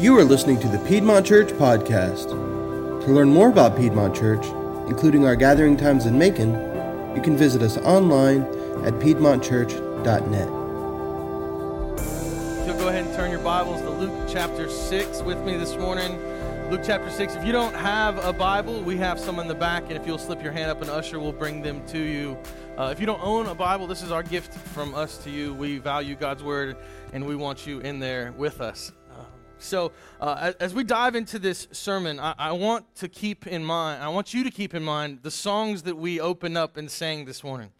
You are listening to the Piedmont Church Podcast. To learn more about Piedmont Church, including our gathering times in Macon, you can visit us online at piedmontchurch.net. You'll go ahead and turn your Bibles to Luke chapter 6 with me this morning. Luke chapter 6. If you don't have a Bible, we have some in the back, and if you'll slip your hand up, an usher will bring them to you. Uh, if you don't own a Bible, this is our gift from us to you. We value God's Word, and we want you in there with us. So, uh, as we dive into this sermon, I, I want to keep in mind, I want you to keep in mind the songs that we opened up and sang this morning.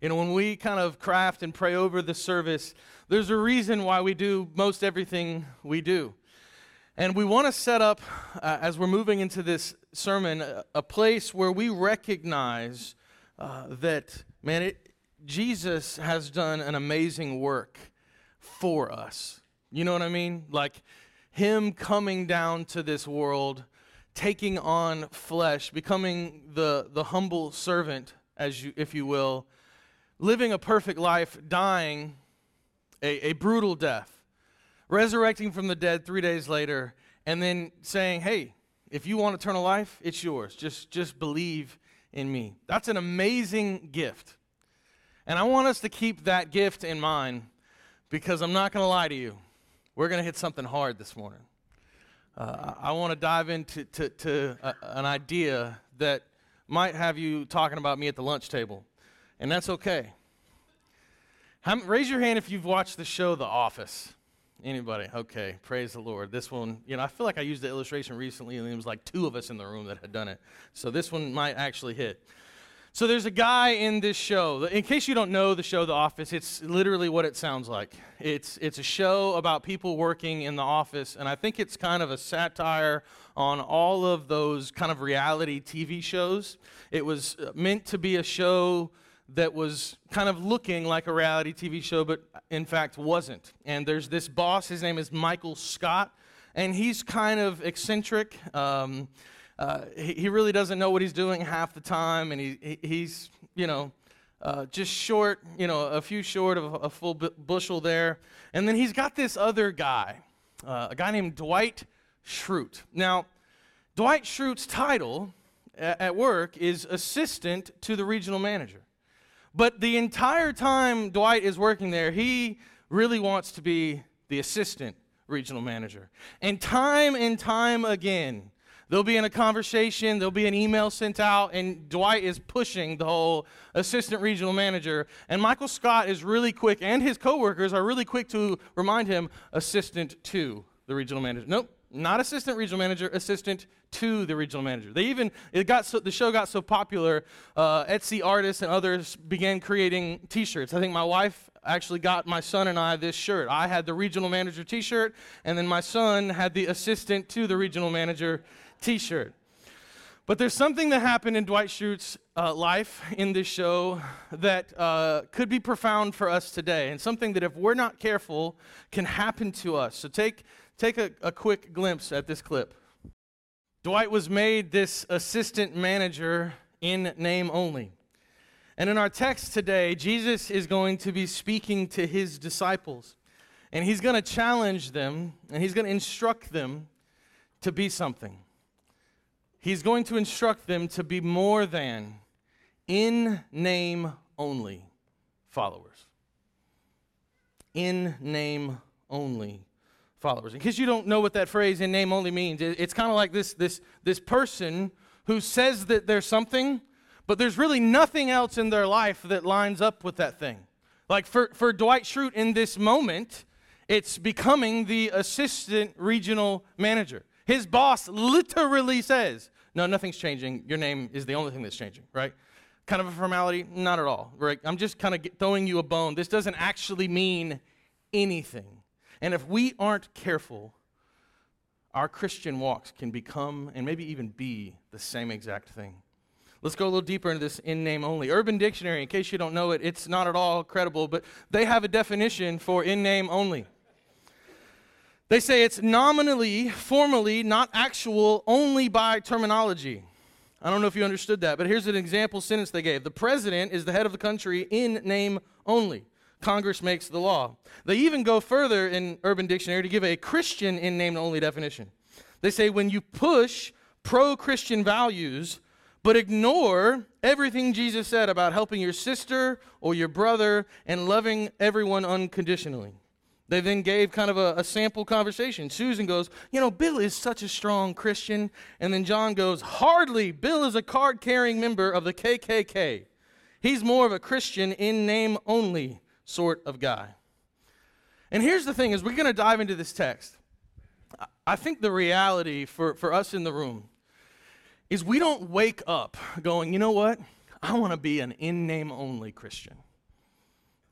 You know, when we kind of craft and pray over the service, there's a reason why we do most everything we do. And we want to set up, uh, as we're moving into this sermon, a, a place where we recognize uh, that, man, it, Jesus has done an amazing work for us. You know what I mean? Like Him coming down to this world, taking on flesh, becoming the, the humble servant, as you, if you will, living a perfect life, dying a, a brutal death resurrecting from the dead three days later, and then saying, hey, if you want eternal life, it's yours. Just, just believe in me. That's an amazing gift. And I want us to keep that gift in mind because I'm not going to lie to you. We're going to hit something hard this morning. Uh, I want to dive into to, to a, an idea that might have you talking about me at the lunch table, and that's okay. How, raise your hand if you've watched the show The Office. Anybody? Okay, praise the Lord. This one, you know, I feel like I used the illustration recently, and there was like two of us in the room that had done it. So this one might actually hit. So there's a guy in this show. In case you don't know the show The Office, it's literally what it sounds like. It's it's a show about people working in the office, and I think it's kind of a satire on all of those kind of reality TV shows. It was meant to be a show that was kind of looking like a reality TV show, but in fact wasn't. And there's this boss, his name is Michael Scott, and he's kind of eccentric. Um, uh, he, he, really doesn't know what he's doing half the time, and he, he's, you know, uh, just short, you know, a few short of a full bushel there. And then he's got this other guy, uh, a guy named Dwight Schrute. Now, Dwight Schrute's title at work is assistant to the regional manager. But the entire time Dwight is working there, he really wants to be the assistant regional manager. And time and time again, they'll be in a conversation, there'll be an email sent out, and Dwight is pushing the whole assistant regional manager. And Michael Scott is really quick, and his coworkers are really quick to remind him assistant to the regional manager. Nope, not assistant regional manager, assistant to the regional manager. They even it got so the show got so popular, uh, Etsy artists and others began creating T-shirts. I think my wife actually got my son and I this shirt. I had the regional manager T-shirt, and then my son had the assistant to the regional manager T-shirt. But there's something that happened in Dwight Schrute's uh, life in this show that uh, could be profound for us today, and something that if we're not careful can happen to us. So take take a, a quick glimpse at this clip. Dwight was made this assistant manager in name only. And in our text today, Jesus is going to be speaking to his disciples. And he's going to challenge them and he's going to instruct them to be something. He's going to instruct them to be more than in name only followers. In name only followers. In case you don't know what that phrase in name only means, it's kind of like this, this, this person who says that there's something, but there's really nothing else in their life that lines up with that thing. Like for, for Dwight Schrute in this moment, it's becoming the assistant regional manager. His boss literally says, No, nothing's changing. Your name is the only thing that's changing, right? Kind of a formality? Not at all, right? I'm just kind of throwing you a bone. This doesn't actually mean anything. And if we aren't careful, our Christian walks can become and maybe even be the same exact thing. Let's go a little deeper into this in name only. Urban Dictionary, in case you don't know it, it's not at all credible, but they have a definition for in name only. They say it's nominally, formally, not actual, only by terminology. I don't know if you understood that, but here's an example sentence they gave The president is the head of the country in name only. Congress makes the law. They even go further in Urban Dictionary to give a Christian in name only definition. They say when you push pro Christian values, but ignore everything Jesus said about helping your sister or your brother and loving everyone unconditionally. They then gave kind of a, a, sample conversation. Susan goes, You know, Bill is such a strong Christian. And then John goes, Hardly. Bill is a card carrying member of the KKK. He's more of a Christian in name only sort of guy. And here's the thing is we're going to dive into this text. I think the reality for, for us in the room is we don't wake up going, you know what? I want to be an in name only Christian.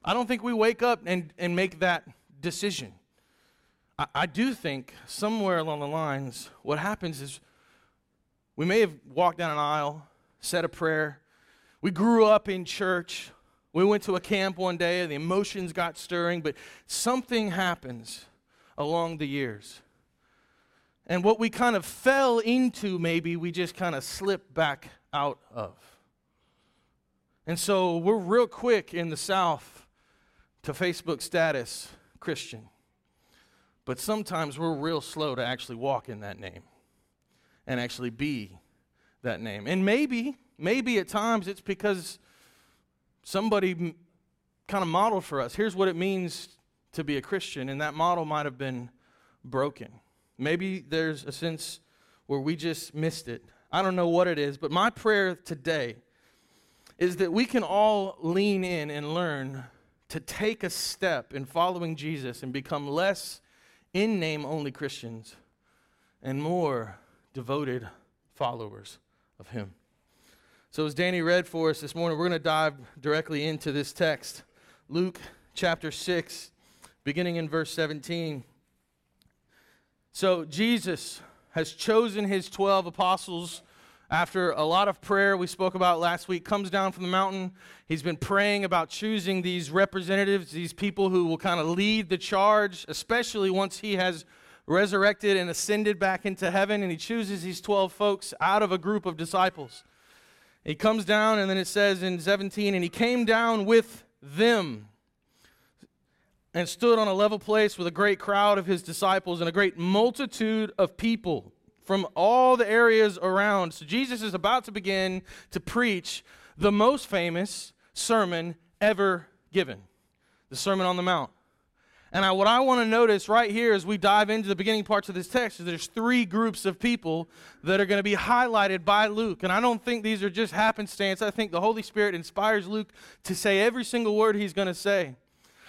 I don't think we wake up and, and make that decision. I, I do think somewhere along the lines, what happens is we may have walked down an aisle, said a prayer, we grew up in church, we went to a camp one day, and the emotions got stirring, but something happens along the years. And what we kind of fell into, maybe, we just kind of slipped back out of. And so we're real quick in the South to Facebook status Christian. But sometimes we're real slow to actually walk in that name and actually be that name. And maybe, maybe at times it's because somebody kind of modeled for us. Here's what it means to be a Christian, and that model might have been broken. Maybe there's a sense where we just missed it. I don't know what it is, but my prayer today is that we can all lean in and learn to take a step in following Jesus and become less in name only Christians and more devoted followers of Him. So, as Danny read for us this morning, we're going to dive directly into this text. Luke chapter 6, beginning in verse 17. So, Jesus has chosen his 12 apostles after a lot of prayer we spoke about last week, comes down from the mountain. He's been praying about choosing these representatives, these people who will kind of lead the charge, especially once he has resurrected and ascended back into heaven. And he chooses these 12 folks out of a group of disciples. He comes down, and then it says in 17, and he came down with them and stood on a level place with a great crowd of his disciples and a great multitude of people from all the areas around. So Jesus is about to begin to preach the most famous sermon ever given the Sermon on the Mount. And I, what I want to notice right here as we dive into the beginning parts of this text is there's three groups of people that are going to be highlighted by Luke. And I don't think these are just happenstance. I think the Holy Spirit inspires Luke to say every single word he's going to say.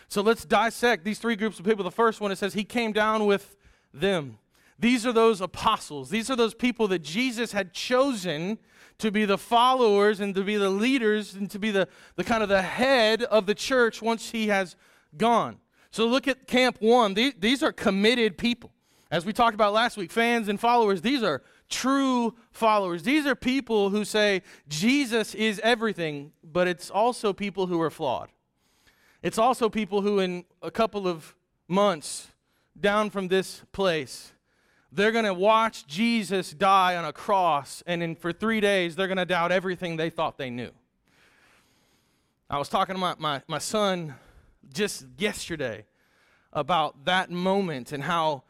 So let's dissect these three groups of people. The first one, it says, He came down with them. These are those apostles. These are those people that Jesus had chosen to be the followers and to be the leaders and to be the, the kind of the head of the church once he has gone. So look at Camp One. These, are committed people. As we talked about last week, fans and followers, these are true followers. These are people who say Jesus is everything, but it's also people who are flawed. It's also people who, in a couple of months down from this place, they're going to watch Jesus die on a cross, and in, for three days, they're going to doubt everything they thought they knew. I was talking to my, my, my son just yesterday about that moment and how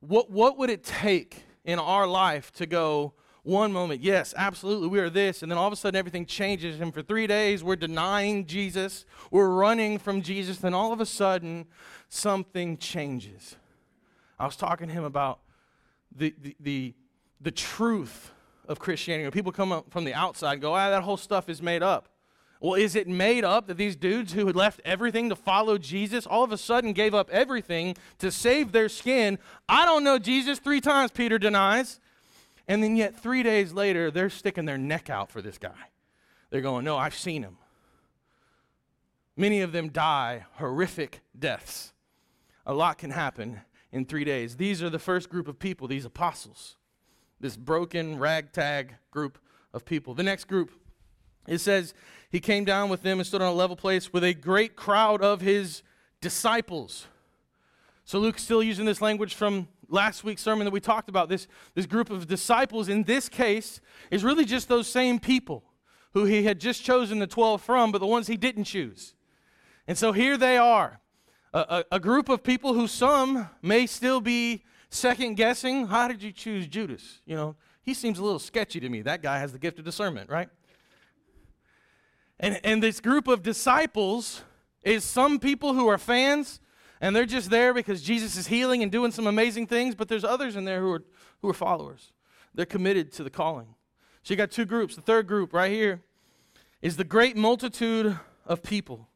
what, what would it take in our life to go one moment, yes, absolutely, we are this, and then all of a sudden everything changes, and for three days we're denying Jesus, we're running from Jesus, then all of a sudden something changes. I was talking to him about the, the, the, the truth of Christianity. People come up from the outside and go, ah, that whole stuff is made up. Well, is it made up that these dudes who had left everything to follow Jesus all of a sudden gave up everything to save their skin? I don't know Jesus three times, Peter denies. And then yet, three days later, they're sticking their neck out for this guy. They're going, No, I've seen him. Many of them die horrific deaths. A lot can happen in three days. These are the first group of people, these apostles, this broken, ragtag group of people. The next group, it says, he came down with them and stood on a level place with a great crowd of his disciples. So Luke's still using this language from last week's sermon that we talked about. This, this group of disciples, in this case, is really just those same people who he had just chosen the 12 from, but the ones he didn't choose. And so here they are a, a, a group of people who some may still be second guessing. How did you choose Judas? You know, he seems a little sketchy to me. That guy has the gift of discernment, right? And, and this group of disciples is some people who are fans and they're just there because Jesus is healing and doing some amazing things, but there's others in there who are, who are followers. They're committed to the calling. So you got two groups. The third group right here is the great multitude of people.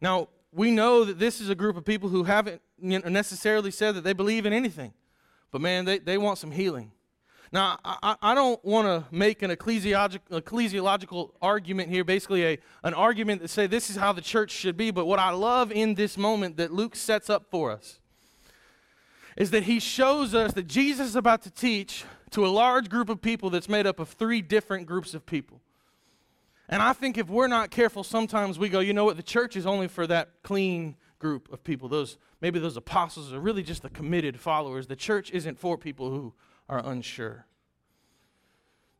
Now, we know that this is a group of people who haven't necessarily said that they believe in anything, but man, they, they want some healing. Now, I, I don't want to make an ecclesiological, ecclesiological argument here, basically a, an argument that say this is how the church should be, but what I love in this moment that Luke sets up for us is that he shows us that Jesus is about to teach to a large group of people that's made up of three different groups of people. And I think if we're not careful, sometimes we go, you know what, the church is only for that clean group of people. Those maybe those apostles are really just the committed followers. The church isn't for people who are unsure.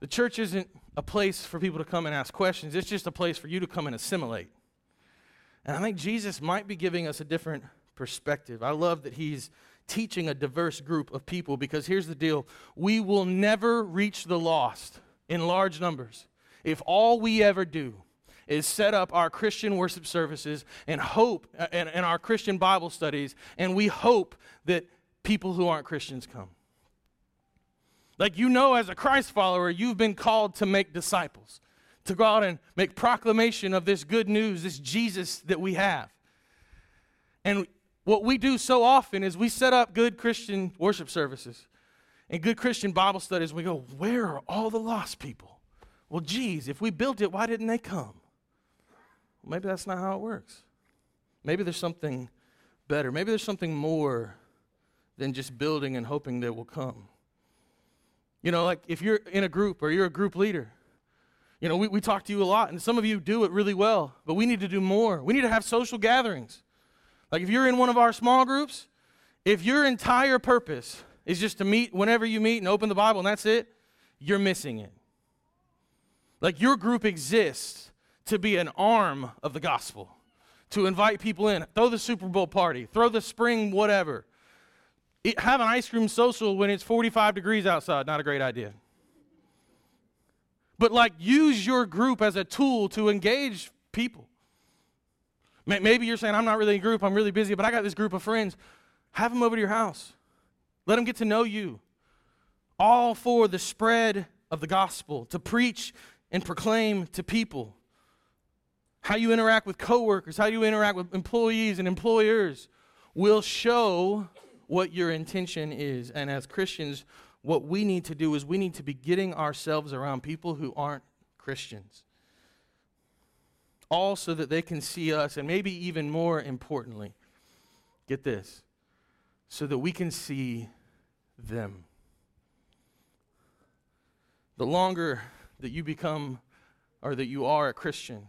The church isn't a place for people to come and ask questions, it's just a place for you to come and assimilate. And I think Jesus might be giving us a different perspective. I love that he's teaching a diverse group of people because here's the deal we will never reach the lost in large numbers if all we ever do is set up our Christian worship services and hope uh, and, and our Christian Bible studies, and we hope that people who aren't Christians come. Like you know, as a Christ follower, you've been called to make disciples, to go out and make proclamation of this good news, this Jesus that we have. And what we do so often is we set up good Christian worship services and good Christian Bible studies. We go, where are all the lost people? Well, geez, if we built it, why didn't they come? Well, maybe that's not how it works. Maybe there's something better. Maybe there's something more than just building and hoping they will come. You know, like if you're in a group or you're a group leader, you know, we, we talk to you a lot, and some of you do it really well, but we need to do more. We need to have social gatherings. Like if you're in one of our small groups, if your entire purpose is just to meet whenever you meet and open the Bible and that's it, you're missing it. Like your group exists to be an arm of the gospel, to invite people in, throw the Super Bowl party, throw the spring whatever have an ice cream social when it's 45 degrees outside, not a great idea. But like use your group as a tool to engage people. Maybe you're saying, I'm not really a group, I'm really busy, but I got this group of friends. Have them over to your house. Let them get to know you. All for the spread of the gospel, to preach and proclaim to people. How you interact with coworkers, how you interact with employees and employers will show what your intention is. And as Christians, what we need to do is we need to be getting ourselves around people who aren't Christians. All so that they can see us, and maybe even more importantly, get this, so that we can see them. The longer that you become or that you are a Christian,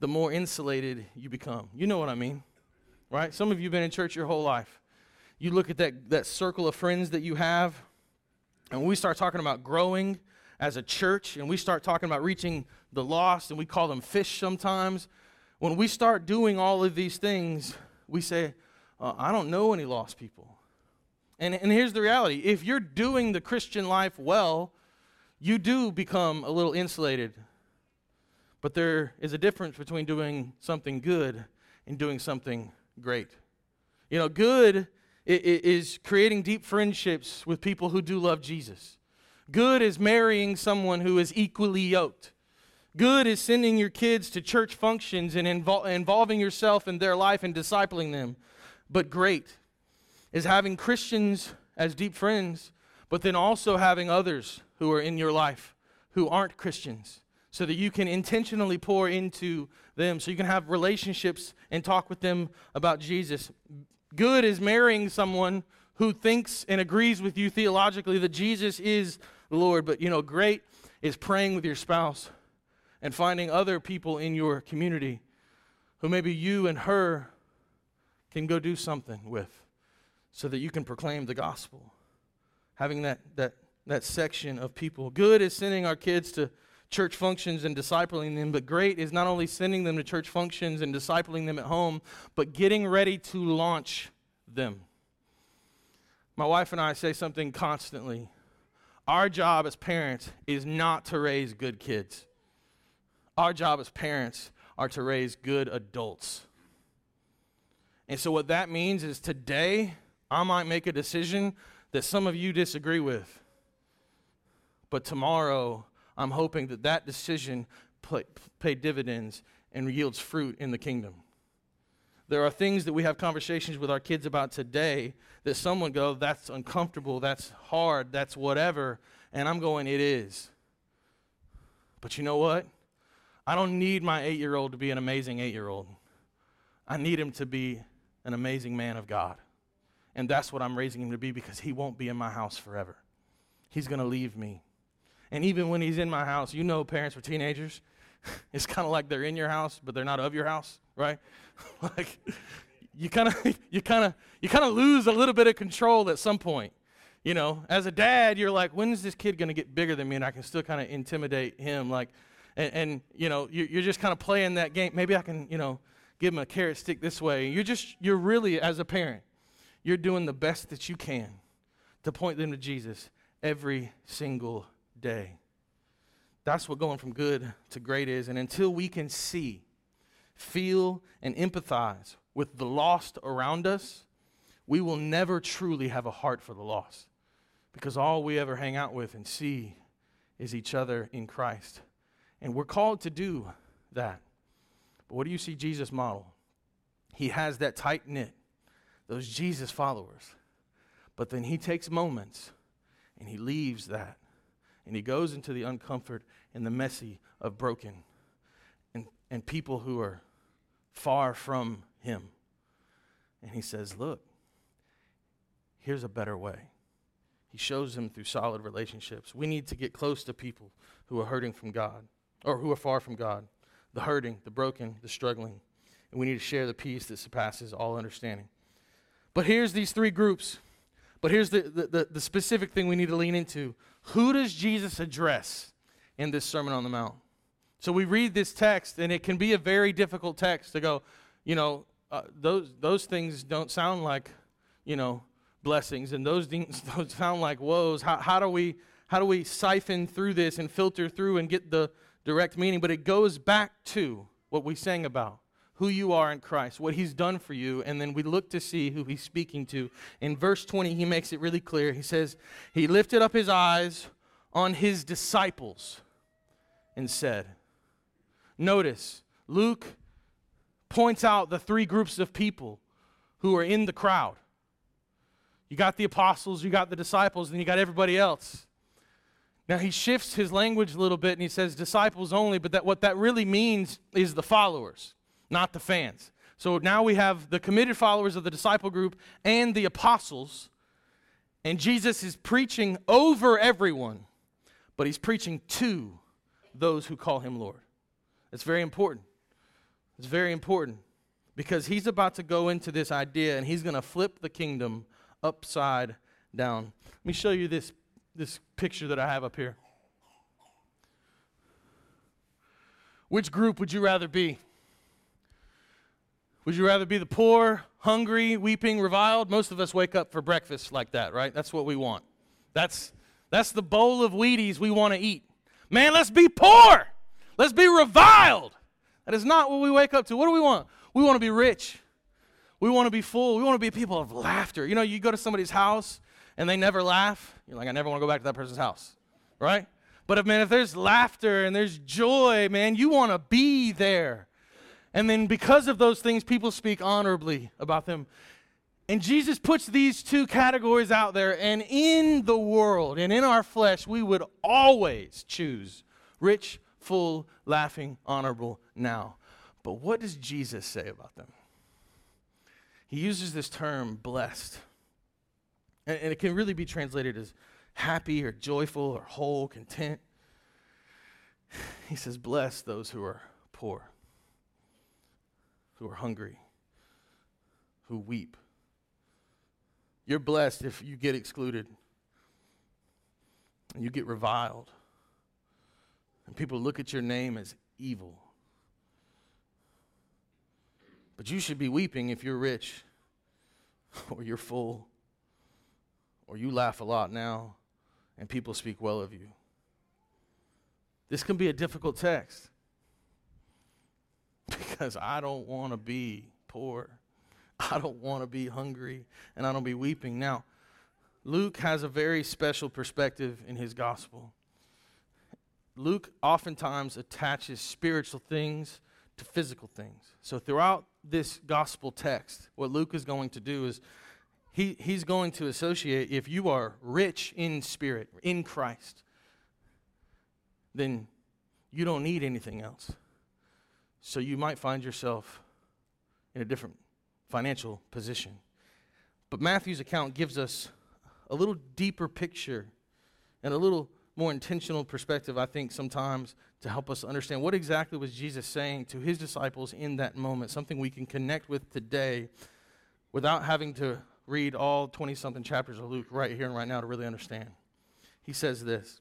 the more insulated you become. You know what I mean, right? Some of you have been in church your whole life you look at that, that circle of friends that you have, and we start talking about growing as a church, and we start talking about reaching the lost, and we call them fish sometimes. When we start doing all of these things, we say, uh, I don't know any lost people. And, and here's the reality if you're doing the Christian life well, you do become a little insulated. But there is a difference between doing something good and doing something great. You know, good is creating deep friendships with people who do love Jesus. Good is marrying someone who is equally yoked. Good is sending your kids to church functions and invol- involving yourself in their life and discipling them. But great is having Christians as deep friends, but then also having others who are in your life who aren't Christians so that you can intentionally pour into them, so you can have relationships and talk with them about Jesus. Good is marrying someone who thinks and agrees with you theologically that Jesus is the Lord. But, you know, great is praying with your spouse and finding other people in your community who maybe you and her can go do something with so that you can proclaim the gospel. Having that, that, that section of people. Good is sending our kids to church functions and discipling them, but great is not only sending them to church functions and discipling them at home, but getting ready to launch them. My wife and I say something constantly. Our job as parents is not to raise good kids. Our job as parents are to raise good adults. And so, what that means is today, I might make a decision that some of you disagree with. But tomorrow, I'm hoping that that decision pay, pay dividends and yields fruit in the kingdom. There are things that we have conversations with our kids about today that someone go, that's uncomfortable, that's hard, that's whatever. And I'm going, it is. But you know what? I don't need my eight year old to be an amazing eight year old. I need him to be an amazing man of God. And that's what I'm raising him to be because he won't be in my house forever. He's going to leave me. And even when he's in my house, you know, parents for teenagers, it's kind of like they're in your house, but they're not of your house, right? like you kind of you kind of you kind of lose a little bit of control at some point. You know, as a dad, you're like, when is this kid going to get bigger than me, and I can still kind of intimidate him, like, and, and you know, you, you're just kind of playing that game. Maybe I can, you know, give him a carrot stick this way. You're just you're really as a parent, you're doing the best that you can to point them to Jesus every single day. That's what going from good to great is. And until we can see, feel, and empathize with the lost around us, we will never truly have a heart for the lost because all we ever hang out with and see is each other in Christ. And we're called to do that. But what do you see Jesus model? He has that tight knit, those Jesus followers. But then he takes moments and he leaves that and he goes into the uncomfort and the messy of broken and, and people who are far from him. And he says, Look, here's a better way. He shows them through solid relationships. We need to get close to people who are hurting from God or who are far from God the hurting, the broken, the struggling. And we need to share the peace that surpasses all understanding. But here's these three groups. But here's the, the, the, the specific thing we need to lean into. Who does Jesus address in this Sermon on the Mount? So we read this text, and it can be a very difficult text to go, you know, uh, those, those things don't sound like, you know, blessings, and those things don't sound like woes. How, how, do we, how do we siphon through this and filter through and get the direct meaning? But it goes back to what we sang about who you are in Christ, what he's done for you, and then we look to see who he's speaking to. In verse 20, he makes it really clear. He says, He lifted up his eyes on his disciples and said, Notice, Luke points out the three groups of people who are in the crowd. You got the apostles, you got the disciples, and you got everybody else. Now he shifts his language a little bit and he says disciples only, but that what that really means is the followers not the fans. So now we have the committed followers of the disciple group and the apostles, and Jesus is preaching over everyone, but he's preaching to those who call him Lord. It's very important. It's very important because he's about to go into this idea and he's going to flip the kingdom upside down. Let me show you this, this picture that I have up here. Which group would you rather be? Would you rather be the poor, hungry, weeping, reviled? Most of us wake up for breakfast like that, right? That's what we want. That's, that's the bowl of Wheaties we want to eat. Man, let's be poor. Let's be reviled. That is not what we wake up to. What do we want? We want to be rich. We want to be full. We want to be people of laughter. You know, you go to somebody's house and they never laugh. You're like, I never want to go back to that person's house, right? But if, man, if there's laughter and there's joy, man, you want to be there. And then because of those things, people speak honorably about them. And Jesus puts these two categories out there, and in the world and in our flesh, we would always choose rich, full, laughing, honorable now. But what does Jesus say about them? He uses this term blessed. And, and it can really be translated as happy or joyful or whole, content. He says, Bless those who are poor who are hungry, who weep. You're blessed if you get excluded and you get reviled. And people look at your name as evil. But you should be weeping if you're rich, or you're full, or you laugh a lot now, and people speak well of you. This can be a difficult text because I don't want to be poor. I don't want to be hungry and I don't be weeping. Now, Luke has a very special perspective in his gospel. Luke oftentimes attaches spiritual things to physical things. So throughout this gospel text, what Luke is going to do is he, he's going to associate if you are rich in spirit, in Christ, then you don't need anything else. So you might find yourself in a different financial position. But Matthew's account gives us a little deeper picture and a little more intentional perspective, I think, sometimes to help us understand what exactly was Jesus saying to his disciples in that moment, something we can connect with today without having to read all 20 something chapters of Luke right here and right now to really understand. He says this.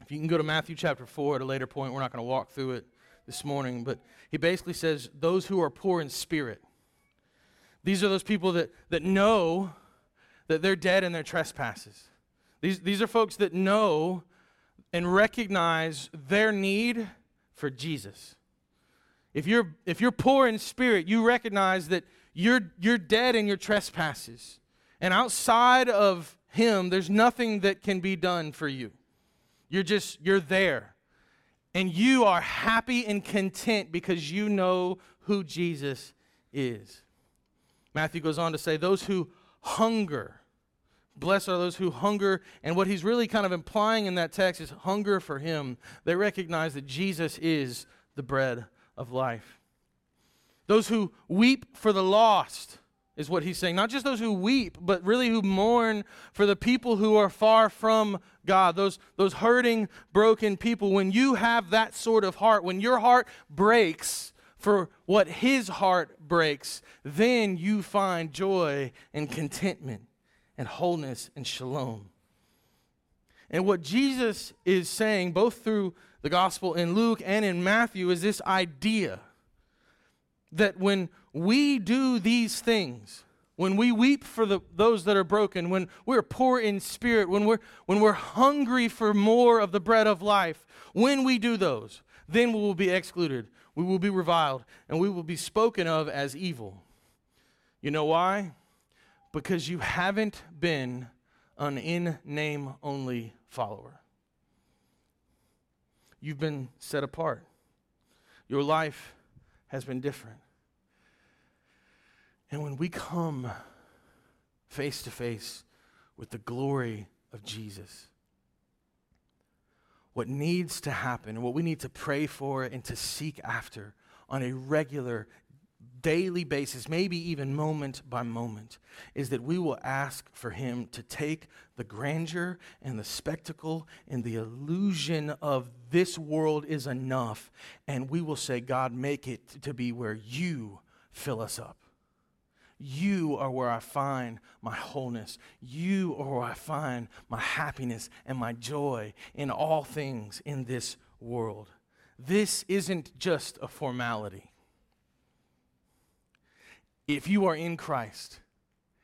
If you can go to Matthew chapter 4 at a later point, we're not going to walk through it this morning, but he basically says, Those who are poor in spirit. These are those people that, that know that they're dead in their trespasses. These, these are folks that know and recognize their need for Jesus. If you're, if you're poor in spirit, you recognize that you're, you're dead in your trespasses. And outside of Him, there's nothing that can be done for you. You're just, you're there. And you are happy and content because you know who Jesus is. Matthew goes on to say, Those who hunger, blessed are those who hunger. And what he's really kind of implying in that text is hunger for him. They recognize that Jesus is the bread of life. Those who weep for the lost is what he's saying. Not just those who weep, but really who mourn for the people who are far from God, those, those hurting, broken people. When you have that sort of heart, when your heart breaks for what his heart breaks, then you find joy and contentment and wholeness and shalom. And what Jesus is saying, both through the gospel in Luke and in Matthew, is this idea that when we do these things, when we weep for the, those that are broken, when we're poor in spirit, when we're, when we're hungry for more of the bread of life, when we do those, then we will be excluded, we will be reviled, and we will be spoken of as evil. You know why? Because you haven't been an in name only follower. You've been set apart. Your life has been different. And when we come face to face with the glory of Jesus, what needs to happen and what we need to pray for and to seek after on a regular, daily basis, maybe even moment by moment, is that we will ask for Him to take the grandeur and the spectacle and the illusion of this world is enough, and we will say, God, make it to be where you fill us up. You are where I find my wholeness. You are where I find my happiness and my joy in all things in this world. This isn't just a formality. If you are in Christ,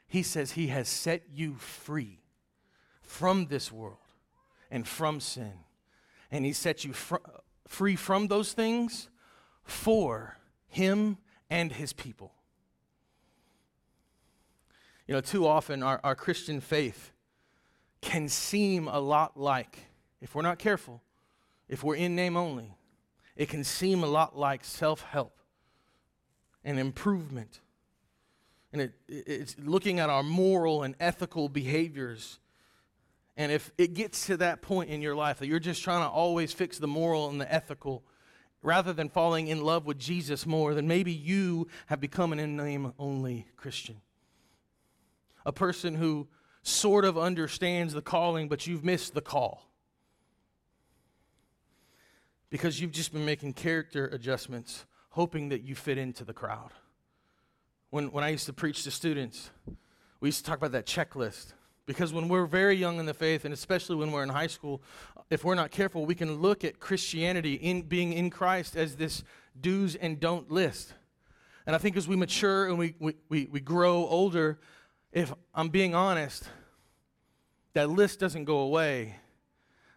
He says He has set you free from this world and from sin. And He set you fr- free from those things for Him and His people. You know, too often our, our Christian faith can seem a lot like, if we're not careful, if we're in name only, it can seem a lot like self help and improvement. And it, it's looking at our moral and ethical behaviors. And if it gets to that point in your life that you're just trying to always fix the moral and the ethical, rather than falling in love with Jesus more, then maybe you have become an in name only Christian a person who sort of understands the calling, but you've missed the call. Because you've just been making character adjustments, hoping that you fit into the crowd. When, when I used to preach to students, we used to talk about that checklist Because when we're very young in the faith, and especially when we're in high school, if we're not careful, we can look at Christianity in being in Christ as this do's and don't list. And I think as we mature and we, we, we, we grow older, if I'm being honest, that list doesn't go away.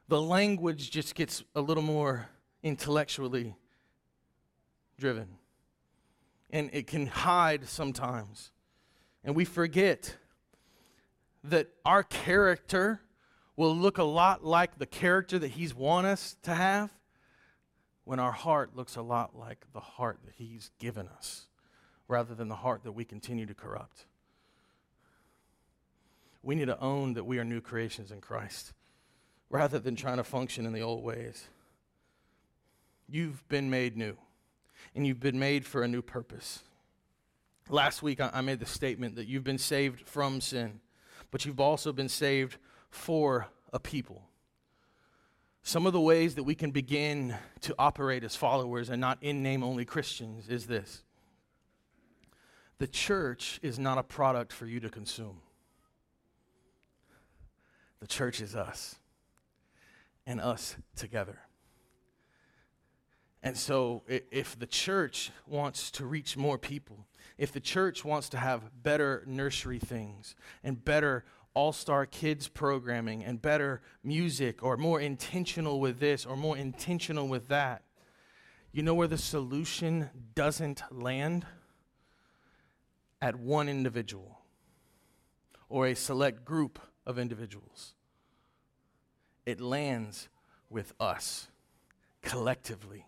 The language just gets a little more intellectually driven. And it can hide sometimes. And we forget that our character will look a lot like the character that He's want us to have when our heart looks a lot like the heart that He's given us rather than the heart that we continue to corrupt. We need to own that we are new creations in Christ rather than trying to function in the old ways. You've been made new, and you've been made for a new purpose. Last week, I made the statement that you've been saved from sin, but you've also been saved for a people. Some of the ways that we can begin to operate as followers and not in name only Christians is this the church is not a product for you to consume. The church is us and us together. And so, if the church wants to reach more people, if the church wants to have better nursery things and better all star kids programming and better music or more intentional with this or more intentional with that, you know where the solution doesn't land? At one individual or a select group of individuals. It lands with us collectively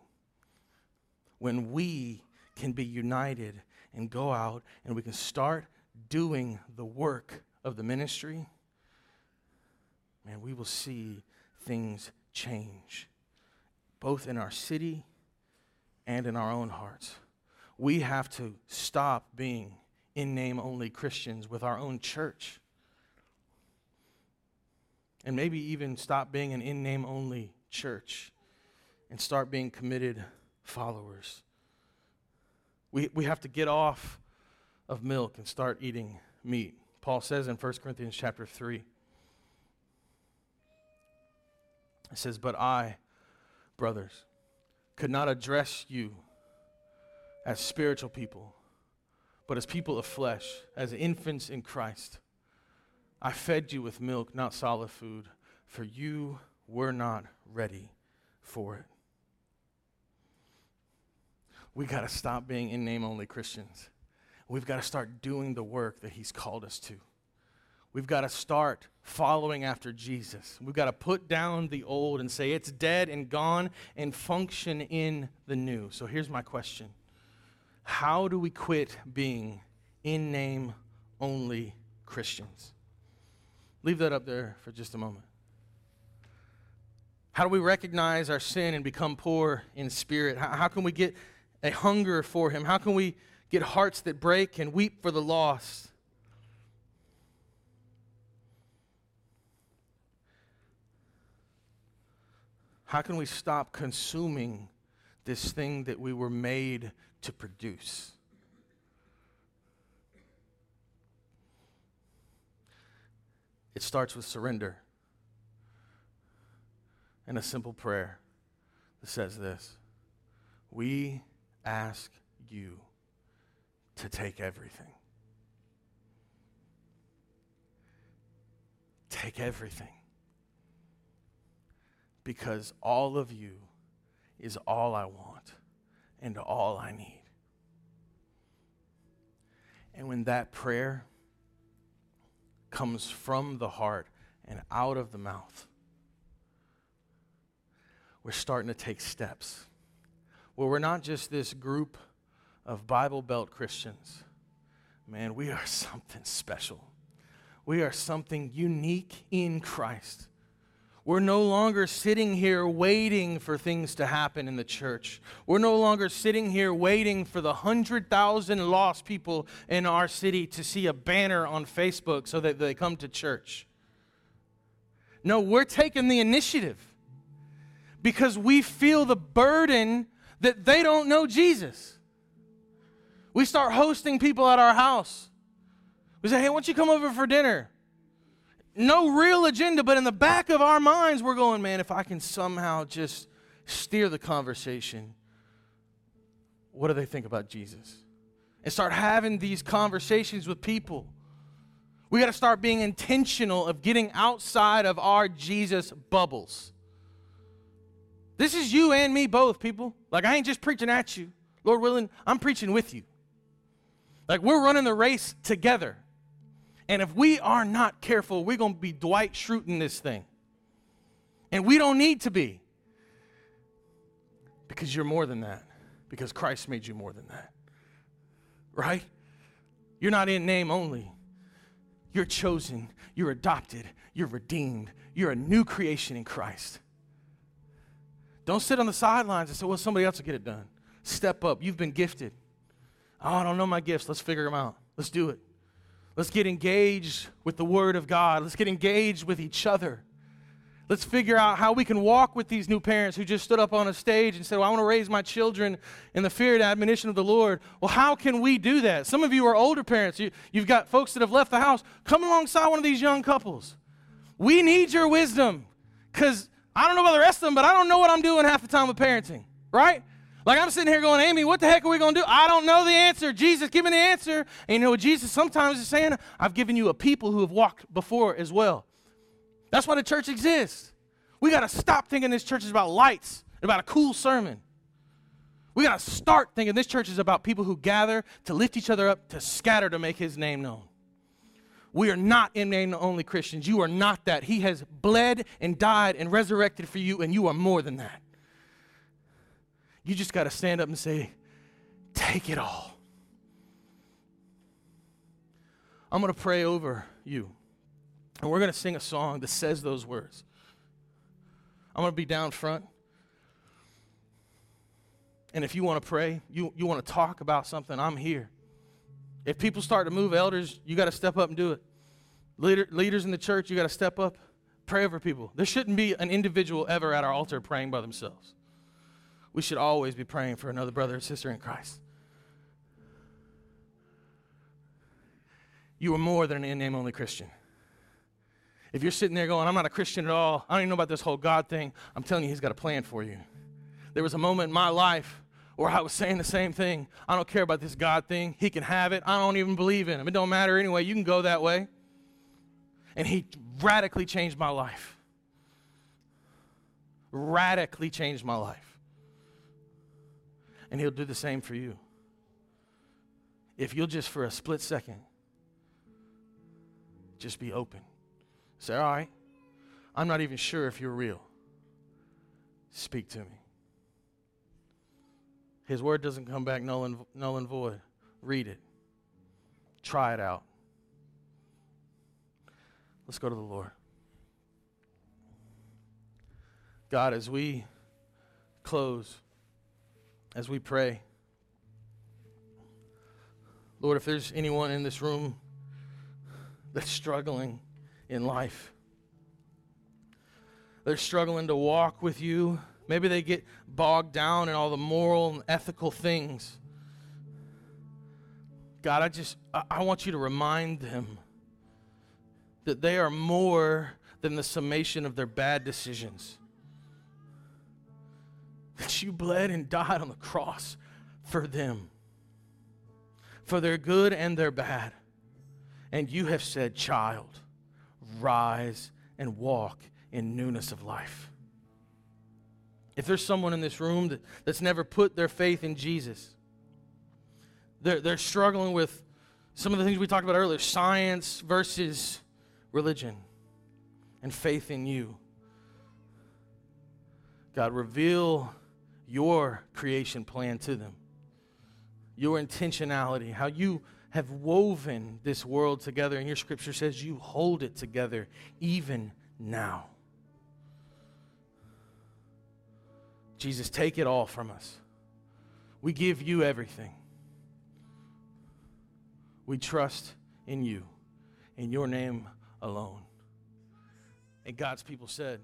when we can be united and go out and we can start doing the work of the ministry, man, we will see things change, both in our city and in our own hearts. We have to stop being in name only Christians with our own church. And maybe even stop being an in name only church and start being committed followers. We, we have to get off of milk and start eating meat. Paul says in 1 Corinthians chapter 3. It says, But I, brothers, could not address you as spiritual people, but as people of flesh, as infants in Christ. I fed you with milk, not solid food, for you were not ready for it we got to stop being in name only Christians. We've got to start doing the work that He's called us to. We've got to start following after Jesus. We've got to put down the old and say it's dead and gone and function in the new. So here's my question How do we quit being in name only Christians? Leave that up there for just a moment. How do we recognize our sin and become poor in spirit? How, how can we get a hunger for Him? How can we get hearts that break and weep for the lost? How can we stop consuming this thing that we were made to produce? It starts with surrender and a simple prayer that says this We ask you to take everything. Take everything. Because all of you is all I want and all I need. And when that prayer comes from the heart and out of the mouth, we're starting to take steps where we're not just this group of Bible Belt Christians. Man, we are something special. We are something unique in Christ. We're no longer sitting here waiting for things to happen in the church. We're no longer sitting here waiting for the 100,000 lost people in our city to see a banner on Facebook so that they come to church. No, we're taking the initiative because we feel the burden that they don't know Jesus. We start hosting people at our house. We say, hey, why don't you come over for dinner? No real agenda, but in the back of our minds, we're going, man, if I can somehow just steer the conversation, what do they think about Jesus? And start having these conversations with people. We got to start being intentional of getting outside of our Jesus bubbles. This is you and me both, people. Like, I ain't just preaching at you. Lord willing, I'm preaching with you. Like, we're running the race together. And if we are not careful, we're going to be Dwight Schrute in this thing. And we don't need to be. Because you're more than that. Because Christ made you more than that. Right? You're not in name only. You're chosen. You're adopted. You're redeemed. You're a new creation in Christ. Don't sit on the sidelines and say, well, somebody else will get it done. Step up. You've been gifted. Oh, I don't know my gifts. Let's figure them out. Let's do it. Let's get engaged with the Word of God. Let's get engaged with each other. Let's figure out how we can walk with these new parents who just stood up on a stage and said, well, I want to raise my children in the fear and admonition of the Lord. Well, how can we do that? Some of you are older parents. You, you've got folks that have left the house. Come alongside one of these young couples. We need your wisdom because I don't know about the rest of them, but I don't know what I'm doing half the time with parenting, right? Like I'm sitting here going, Amy, what the heck are we going to do? I don't know the answer. Jesus, give me the answer. And you know what Jesus sometimes is saying? I've given you a people who have walked before as well. That's why the church exists. We got to stop thinking this church is about lights, about a cool sermon. We got to start thinking this church is about people who gather to lift each other up, to scatter to make his name known. We are not in name only Christians. You are not that. He has bled and died and resurrected for you, and you are more than that. You just got to stand up and say, Take it all. I'm going to pray over you. And we're going to sing a song that says those words. I'm going to be down front. And if you want to pray, you, you want to talk about something, I'm here. If people start to move, elders, you got to step up and do it. Leader, leaders in the church, you got to step up, pray over people. There shouldn't be an individual ever at our altar praying by themselves we should always be praying for another brother or sister in Christ. You are more than an in name only Christian. If you're sitting there going, I'm not a Christian at all, I don't even know about this whole God thing, I'm telling you, He's got a plan for you. There was a moment in my life where I was saying the same thing. I don't care about this God thing. He can have it. I don't even believe in Him. It don't matter anyway. You can go that way. And He radically changed my life. Radically changed my life. And He'll do the same for you. If you'll just for a split second, just be open. Say, all right, I'm not even sure if you're real. Speak to me. His word doesn't come back null and, null and void. Read it. Try it out. Let's go to the Lord. God, as we close, as we pray. Lord, if there's anyone in this room that's struggling in life, they're struggling to walk with you. Maybe they get bogged down in all the moral and ethical things. God, I just I want you to remind them that they are more than the summation of their bad decisions that you bled and died on the cross for them, for their good and their bad. And you have said, Child, rise and walk in newness of life. If there's someone in this room that, that's never put their faith in Jesus, they're, they're struggling with some of the things we talked about earlier science versus religion and faith in you. God, reveal your creation plan to them, your intentionality, how you have woven this world together. And your scripture says you hold it together even now. Jesus, take it all from us. We give you everything. We trust in you, in your name alone. And God's people said,